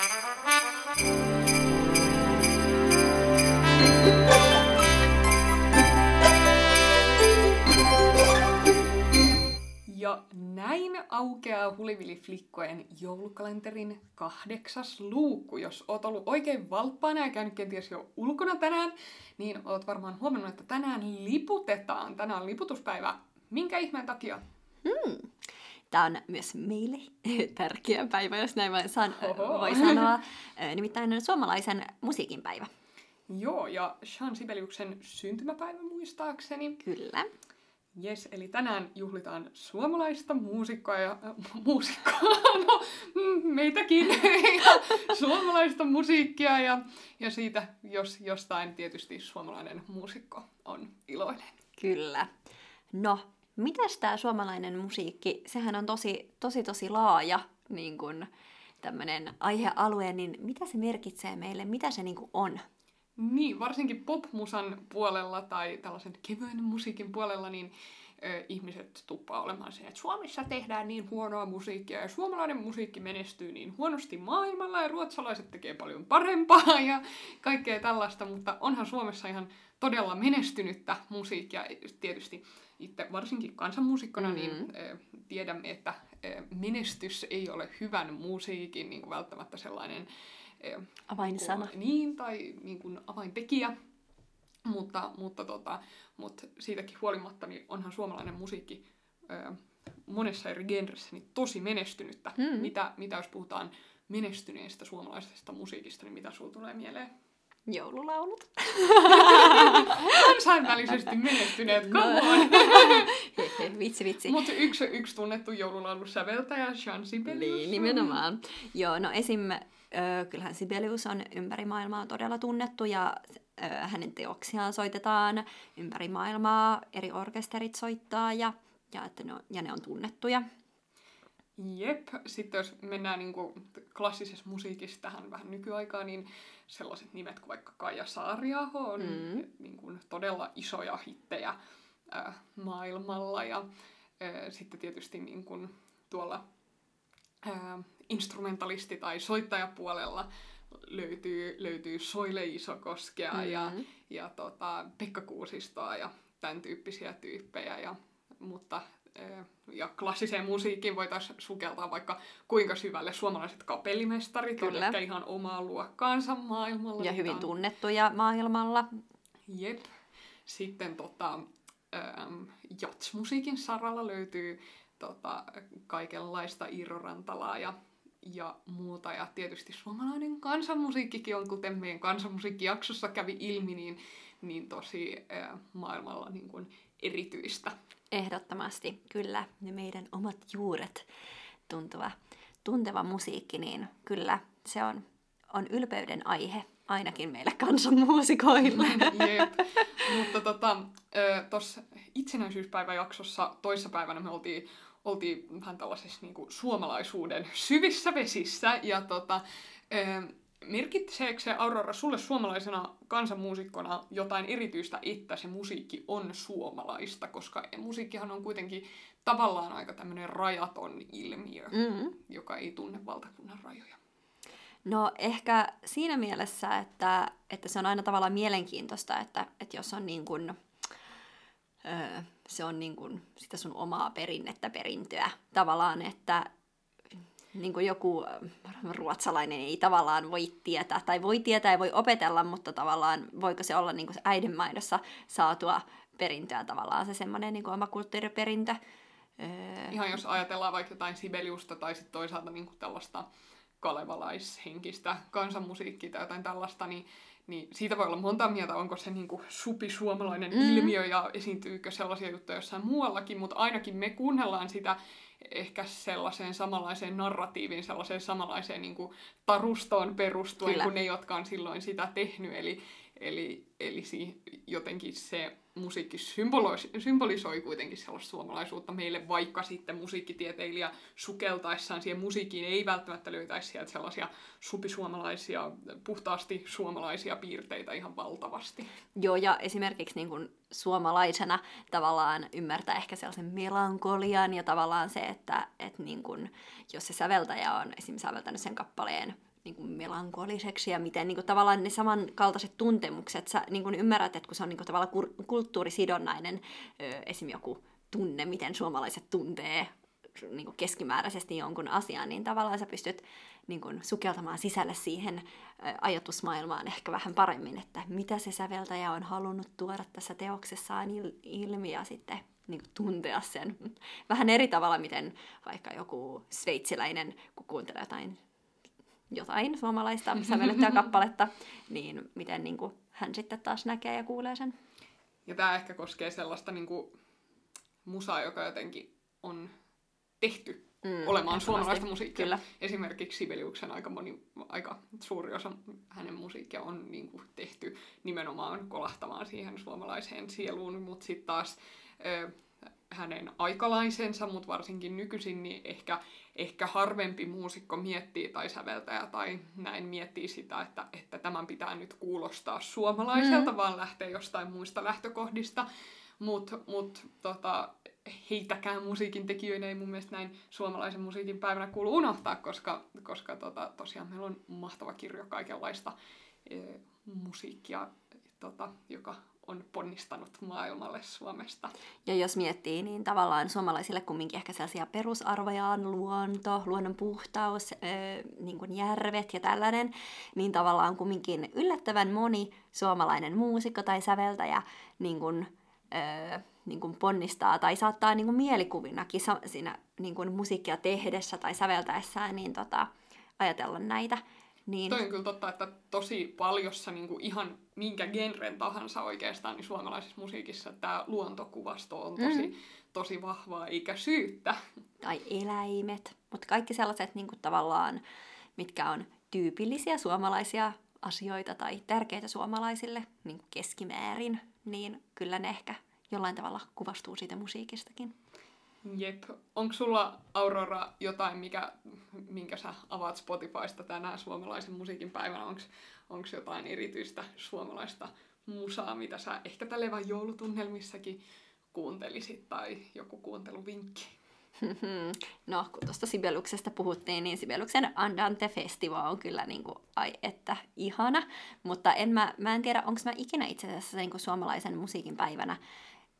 Ja näin aukeaa Hulivili-flikkojen joulukalenterin kahdeksas luukku. Jos oot ollut oikein valppaana ja käynyt kenties jo ulkona tänään, niin oot varmaan huomannut, että tänään liputetaan. Tänään on liputuspäivä. Minkä ihmeen takia? Hmm. Tämä on myös meille tärkeä päivä, jos näin voi, san- Oho. voi sanoa. Nimittäin suomalaisen musiikin päivä. Joo, ja Sean Sibeliuksen syntymäpäivä muistaakseni. Kyllä. Yes, eli tänään juhlitaan suomalaista muusikkoa ja äh, muusikkoa, no mm, meitäkin, ja suomalaista musiikkia ja, ja siitä, jos jostain tietysti suomalainen muusikko on iloinen. Kyllä. No, mitäs tämä suomalainen musiikki, sehän on tosi, tosi, tosi laaja niin kun, tämmöinen aihealue, niin mitä se merkitsee meille, mitä se niin on? Niin, varsinkin popmusan puolella tai tällaisen kevyen musiikin puolella, niin ö, ihmiset tuppaa olemaan se, että Suomessa tehdään niin huonoa musiikkia ja suomalainen musiikki menestyy niin huonosti maailmalla ja ruotsalaiset tekee paljon parempaa ja kaikkea tällaista, mutta onhan Suomessa ihan todella menestynyttä musiikkia. Tietysti itse varsinkin kansanmuusikkona Mhm. niin ö, tiedämme, että ö, menestys ei ole hyvän musiikin niin kuin välttämättä sellainen Avainsana. niin, tai niin kuin avaintekijä. Mutta, mutta, tota, mutta siitäkin huolimatta niin onhan suomalainen musiikki ö, monessa eri genressä niin tosi menestynyttä. Mm. Mitä, mitä jos puhutaan menestyneestä suomalaisesta musiikista, niin mitä sulla tulee mieleen? Joululaulut. Kansainvälisesti menestyneet, come on! Vitsi, vitsi. Mutta yksi, yksi tunnettu joululaulun säveltäjä, Jean Sibelius. Niin, nimenomaan. Joo, no esim. Ö, kyllähän Sibelius on ympäri maailmaa todella tunnettu ja hänen teoksiaan soitetaan ympäri maailmaa, eri orkesterit soittaa ja, ja, että ne on, ja ne on tunnettuja. Jep, sitten jos mennään niin kuin klassisessa musiikissa tähän vähän nykyaikaan, niin sellaiset nimet kuin vaikka Kaija Saariaho on Mm. niin kuin todella isoja hittejä äh, maailmalla. Ja äh, sitten tietysti niin kuin tuolla äh, instrumentalisti- tai soittajapuolella löytyy, löytyy Soile Isokoskea mm. ja, ja tota, Pekka Kuusistoa ja tämän tyyppisiä tyyppejä. Ja, mutta ja klassiseen musiikkiin voitaisiin sukeltaa vaikka kuinka syvälle suomalaiset kapellimestarit Kyllä. ehkä ihan omaa luokkaansa maailmalla. Ja hyvin tunnettuja maailmalla. Jep. Sitten tota, ähm, jatsmusiikin saralla löytyy tota, kaikenlaista Iiro Rantalaa ja, ja muuta. Ja tietysti suomalainen kansanmusiikkikin on, kuten meidän kansanmusiikkijaksossa kävi ilmi, niin, niin tosi äh, maailmalla niin kuin erityistä. Ehdottomasti, kyllä. Ne meidän omat juuret tuntuva, tunteva musiikki, niin kyllä se on, on ylpeyden aihe ainakin meille kansanmuusikoille. Jep. Mutta tota, tuossa itsenäisyyspäiväjaksossa toissapäivänä me oltiin, oltiin vähän tällaisessa niinku suomalaisuuden syvissä vesissä. Ja tota, merkitseekö se Aurora sulle suomalaisena kansanmuusikkona jotain erityistä, että se musiikki on suomalaista? Koska musiikkihan on kuitenkin tavallaan aika tämmöinen rajaton ilmiö, Mm. joka ei tunne valtakunnan rajoja. No ehkä siinä mielessä, että, että se on aina tavallaan mielenkiintoista, että, että jos on niin kuin, öö, se on niin kuin sitä sun omaa perinnettä, perintöä. Tavallaan, että niin kuin joku ö, ruotsalainen ei tavallaan voi tietää, tai voi tietää ja voi opetella, mutta tavallaan voiko se olla niin kuin äidinmaidossa saatua perintöä. Tavallaan, se semmoinen niin kuin oma kulttuuriperintö. Öö, Ihan jos ajatellaan vaikka jotain Sibeliusta tai sitten toisaalta niinku tällaista kalevalaishenkistä kansanmusiikkia tai jotain tällaista, niin, niin siitä voi olla monta mieltä, onko se niinku supi suomalainen Mm. ilmiö ja esiintyykö sellaisia juttuja jossain muuallakin, mutta ainakin me kuunnellaan sitä ehkä sellaiseen samanlaiseen narratiiviin, sellaiseen samanlaiseen niinku tarustoon perustuen Kyllä. kuin ne, jotka on silloin sitä tehnyt. Eli, eli, eli si, jotenkin se musiikki symbolisoi, symbolisoi kuitenkin sellaista suomalaisuutta meille, vaikka sitten musiikkitieteilijä sukeltaessaan siihen musiikkiin ei välttämättä löytäisi sieltä sellaisia supisuomalaisia, puhtaasti suomalaisia piirteitä ihan valtavasti. Joo, ja esimerkiksi niin kuin suomalaisena tavallaan ymmärtää ehkä sellaisen melankolian ja tavallaan se, että, että niin kuin, jos se säveltäjä on esimerkiksi säveltänyt sen kappaleen niin kuin melankoliseksi ja miten niin kuin tavallaan ne samankaltaiset tuntemukset, sä niin kuin ymmärrät, että kun se on niin kuin tavallaan kur- kulttuurisidonnainen ö, esim. joku tunne, miten suomalaiset tuntee niin kuin keskimääräisesti jonkun asian, niin tavallaan sä pystyt niin kuin, sukeltamaan sisälle siihen ajatusmaailmaan ehkä vähän paremmin, että mitä se säveltäjä on halunnut tuoda tässä teoksessaan ilmi ja sitten niin kuin, tuntea sen vähän eri tavalla, miten vaikka joku sveitsiläinen, kun kuuntelee jotain, jotain suomalaista sävellettyä kappaletta, niin miten niin kuin, hän sitten taas näkee ja kuulee sen. Ja tämä ehkä koskee sellaista niin kuin, musaa, joka jotenkin on tehty mm, olemaan suomalaista musiikkia. Kyllä. Esimerkiksi Sibeliuksen aika, moni, aika suuri osa hänen musiikkia on niin kuin, tehty nimenomaan kolahtamaan siihen suomalaiseen sieluun, mutta sitten taas ö, hänen aikalaisensa, mutta varsinkin nykyisin, niin ehkä, ehkä harvempi muusikko miettii tai säveltäjä tai näin miettii sitä, että, että tämän pitää nyt kuulostaa suomalaiselta, mm. vaan lähtee jostain muista lähtökohdista. Mutta mut, tota, heitäkään musiikin tekijöinä ei mun mielestä näin suomalaisen musiikin päivänä kuulu unohtaa, koska, koska tota, tosiaan meillä on mahtava kirjo kaikenlaista e, musiikkia, tota, joka on ponnistanut maailmalle Suomesta. Ja jos miettii, niin tavallaan suomalaisille kumminkin ehkä sellaisia perusarvoja on luonto, luonnon puhtaus, öö, niin kuin järvet ja tällainen, niin tavallaan kumminkin yllättävän moni suomalainen muusikko tai säveltäjä niin kuin, öö, niin kuin ponnistaa tai saattaa niin kuin mielikuvinakin siinä niin kuin musiikkia tehdessä tai säveltäessään niin tota, ajatella näitä. Niin... Toi on kyllä totta, että tosi paljossa niin kuin ihan minkä genren tahansa oikeastaan niin suomalaisessa musiikissa tämä luontokuvasto on tosi, mm. tosi vahvaa, eikä syyttä. Tai eläimet, mutta kaikki sellaiset niin kuin tavallaan, mitkä on tyypillisiä suomalaisia asioita tai tärkeitä suomalaisille niin keskimäärin, niin kyllä ne ehkä jollain tavalla kuvastuu siitä musiikistakin. Jep. Onko sulla, Aurora, jotain, mikä, minkä sä avaat Spotifysta tänään suomalaisen musiikin päivänä? Onko jotain erityistä suomalaista musaa, mitä sä ehkä tälle vaan joulutunnelmissakin kuuntelisit tai joku kuunteluvinkki? No, kun tuosta Sibeliuksesta puhuttiin, niin Sibeliuksen Andante Festival on kyllä niin kuin, ai että ihana, mutta en mä, mä en tiedä, onko mä ikinä itse asiassa niin kuin suomalaisen musiikin päivänä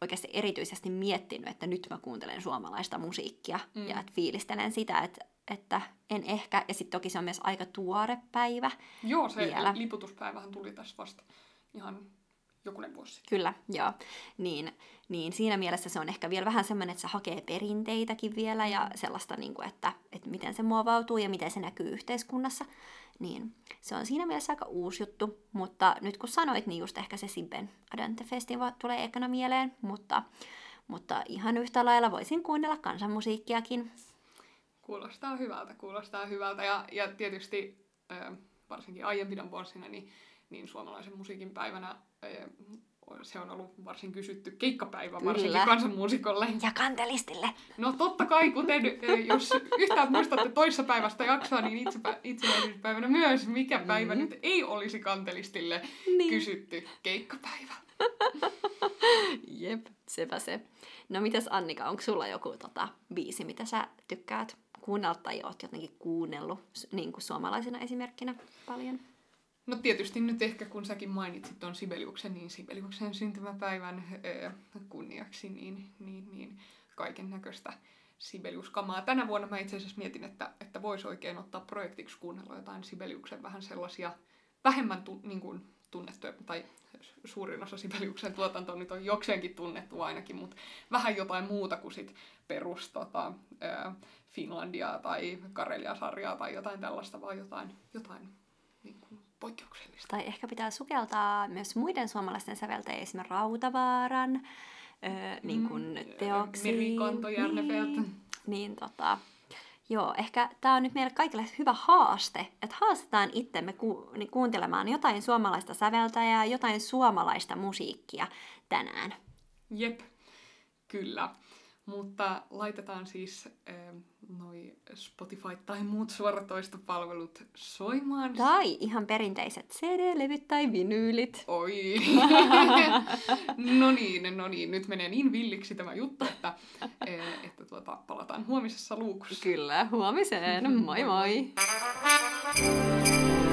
oikeasti erityisesti miettinyt, että nyt mä kuuntelen suomalaista musiikkia mm. ja että fiilistelen sitä, että, että en ehkä, ja sitten toki se on myös aika tuore päivä Joo, se vielä. liputuspäivähän tuli tässä vasta ihan jokunen vuosi sitten. Kyllä, joo. Niin, niin siinä mielessä se on ehkä vielä vähän semmoinen, että se hakee perinteitäkin vielä ja sellaista, niin kuin, että, että miten se muovautuu ja miten se näkyy yhteiskunnassa. Niin se on siinä mielessä aika uusi juttu, mutta nyt kun sanoit, niin just ehkä se Sibben Adante Festival tulee ekana mieleen, mutta, mutta ihan yhtä lailla voisin kuunnella kansanmusiikkiakin. Kuulostaa hyvältä, kuulostaa hyvältä ja, ja tietysti varsinkin aiempina vuosina niin, niin suomalaisen musiikin päivänä se on ollut varsin kysytty keikkapäivä Kyllä. varsinkin kansanmuusikolle. Ja kantelistille. No totta kai, kuten jos yhtään muistatte toissa päivästä jaksoa, niin itse, itsenäisyyspäivänä myös, mikä mm. päivä nyt ei olisi kantelistille niin. kysytty keikkapäivä. Jep, sepä se. No mitäs Annika, onko sulla joku tota, biisi, mitä sä tykkäät kuunnella tai oot jotenkin kuunnellut niin kuin suomalaisena esimerkkinä paljon? No tietysti nyt ehkä kun säkin mainitsit tuon Sibeliuksen, niin Sibeliuksen syntymäpäivän öö, kunniaksi, niin, niin, niin kaiken näköistä Sibeliuskamaa. Tänä vuonna mä itse asiassa mietin, että, että voisi oikein ottaa projektiksi kuunnella jotain Sibeliuksen vähän sellaisia vähemmän tu, niin kuin, tunnettuja, tai suurin osa Sibeliuksen tuotantoa nyt on jokseenkin tunnettu ainakin, mutta vähän jotain muuta kuin sit perus tota, öö, Finlandia tai Karelia-sarjaa tai jotain tällaista, vaan jotain, jotain niin kuin, poikkeuksellista. Tai ehkä pitää sukeltaa myös muiden suomalaisten säveltäjien, esimerkiksi Rautavaaran, öö, niin kuin mm, teoksiin. Merikanto, Niin, niin tota, Joo, ehkä tämä on nyt meille kaikille hyvä haaste, että haastetaan itsemme ku, niin kuuntelemaan jotain suomalaista säveltäjää, jotain suomalaista musiikkia tänään. Jep, kyllä. Mutta laitetaan siis äh, noi Spotify tai muut suoratoistopalvelut soimaan. Tai ihan perinteiset CD-levyt tai vinyylit. Oi. no niin, no niin. Nyt menee niin villiksi tämä juttu, että, äh, että tuota, palataan huomisessa luukussa. Kyllä, huomiseen. Moi moi. moi.